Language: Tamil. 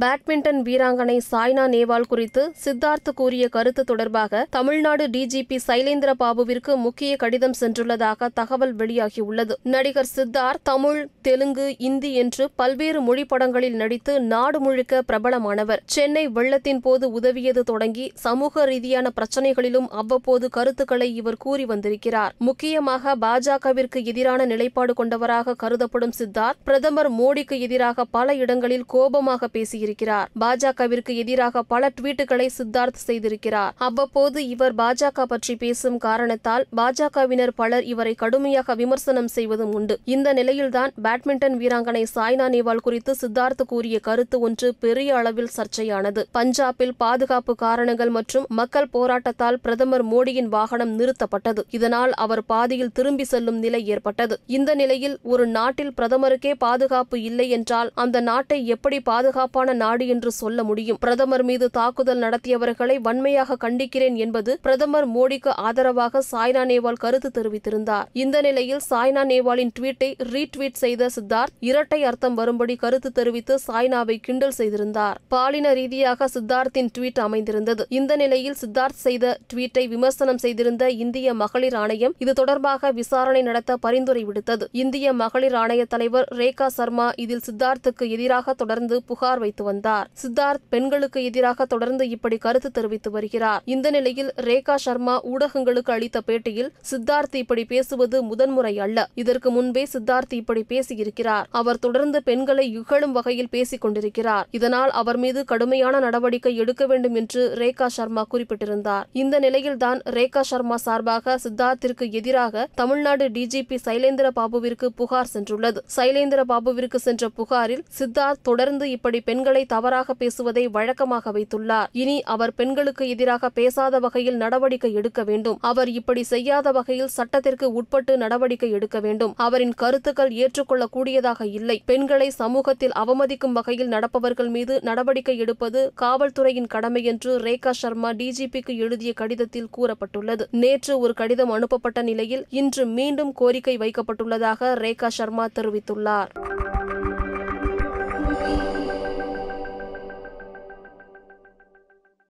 பேட்மிண்டன் வீராங்கனை சாய்னா நேவால் குறித்து சித்தார்த் கூறிய கருத்து தொடர்பாக தமிழ்நாடு டிஜிபி சைலேந்திர பாபுவிற்கு முக்கிய கடிதம் சென்றுள்ளதாக தகவல் வெளியாகியுள்ளது. நடிகர் சித்தார்த் தமிழ் தெலுங்கு இந்தி என்று பல்வேறு மொழி படங்களில் நடித்து நாடு முழுக்க பிரபலமானவர். சென்னை வெள்ளத்தின் போது உதவியது தொடங்கி சமூக ரீதியான பிரச்சனைகளிலும் அவ்வப்போது கருத்துக்களை இவர் கூறி வந்திருக்கிறார். முக்கியமாக பாஜகவிற்கு எதிரான நிலைப்பாடு கொண்டவராக கருதப்படும் சித்தார்த் பிரதமர் மோடிக்கு எதிராக பல இடங்களில் கோபமாக பேசியிருக்கிறார். பாஜகவிற்கு எதிராக பல ட்வீட்டுகளை சித்தார்த் செய்திருக்கிறார். அவ்வப்போது இவர் பாஜக பற்றி பேசும் காரணத்தால் பாஜகவினர் பலர் இவரை கடுமையாக விமர்சனம் செய்வதும் உண்டு. இந்த நிலையில்தான் பேட்மிண்டன் வீராங்கனை சாய்னா நேவால் குறித்து சித்தார்த் கூறிய கருத்து ஒன்று பெரிய அளவில் சர்ச்சையானது. பஞ்சாபில் பாதுகாப்பு காரணங்கள் மற்றும் மக்கள் போராட்டத்தால் பிரதமர் மோடியின் வாகனம் நிறுத்தப்பட்டது. இதனால் அவர் பாதியில் திரும்பி செல்லும் நிலை ஏற்பட்டது. இந்த நிலையில் ஒரு நாட்டில் பிரதமருக்கே பாதுகாப்பு இல்லை என்றால் அந்த நாட்டை எப்படி பாதுகாப்பான நாடு என்று சொல்ல முடியும். பிரதமர் மீது தாக்குதல் நடத்தியவர்களை வன்மையாக கண்டிக்கிறேன் என்பது பிரதமர் மோடிக்கு ஆதரவாக சாய்னா நேவால் கருத்து தெரிவித்திருந்தார். இந்த நிலையில் சாய்னா நேவாலின் ட்வீட்டை ரீட்வீட் செய்த சித்தார்த் இரட்டை அர்த்தம் வரும்படி கருத்து தெரிவித்து சாய்னாவை கிண்டல் செய்திருந்தார். பாலின ரீதியாக சித்தார்த்தின் ட்வீட் அமைந்திருந்தது. இந்த நிலையில் சித்தார்த் செய்த ட்வீட்டை விமர்சனம் செய்திருந்த இந்திய மகளிர் ஆணையம் இது தொடர்பாக விசாரணை நடத்த பரிந்துரை விடுத்தது. இந்திய மகளிர் ஆணைய தலைவர் ரேகா சர்மா இதில் சித்தார்த்துக்கு எதிராக தொடர்ந்து புகார் வைத்து வந்தார். சித்தார்த் பெண்களுக்கு எதிராக தொடர்ந்து இப்படி கருத்து தெரிவித்து வருகிறார். இந்த நிலையில் ரேகா சர்மா ஊடகங்களுக்கு அளித்த பேட்டியில் சித்தார்த் இப்படி பேசுவது முதன்முறை அல்ல. இதற்கு முன்பே சித்தார்த் இப்படி பேசியிருக்கிறார். அவர் தொடர்ந்து பெண்களை இகழும் வகையில் பேசிக் கொண்டிருக்கிறார். இதனால் அவர் மீது கடுமையான நடவடிக்கை எடுக்க வேண்டும் என்று ரேகா சர்மா குறிப்பிட்டிருந்தார். இந்த நிலையில்தான் ரேகா சர்மா சார்பாக சித்தார்த்திற்கு எதிராக தமிழ்நாடு டிஜிபி சைலேந்திர பாபுவிற்கு புகார் சென்றுள்ளது. சைலேந்திர பாபுவிற்கு சென்ற புகாரில் சித்தார்த் தொடர்ந்து இப்படி பெண்களை தவறாக பேசுவதை வழக்கமாக வைத்துள்ளார். இனி அவர் பெண்களுக்கு எதிராக பேசாத வகையில் நடவடிக்கை எடுக்க வேண்டும். அவர் இப்படி செய்யாத வகையில் சட்டத்திற்கு உட்பட்டு நடவடிக்கை எடுக்க வேண்டும். அவரின் கருத்துக்கள் ஏற்றுக்கொள்ளக்கூடியதாக இல்லை. பெண்களை சமூகத்தில் அவமதிக்கும் வகையில் நடப்பவர்கள் மீது நடவடிக்கை எடுப்பது காவல்துறையின் கடமை என்று ரேகா சர்மா டிஜிபிக்கு எழுதிய கடிதத்தில் கூறப்பட்டுள்ளது. நேற்று ஒரு கடிதம் அனுப்பப்பட்ட நிலையில் இன்று மீண்டும் கோரிக்கை வைக்கப்பட்டுள்ளதாக ரேகா சர்மா தெரிவித்துள்ளார்.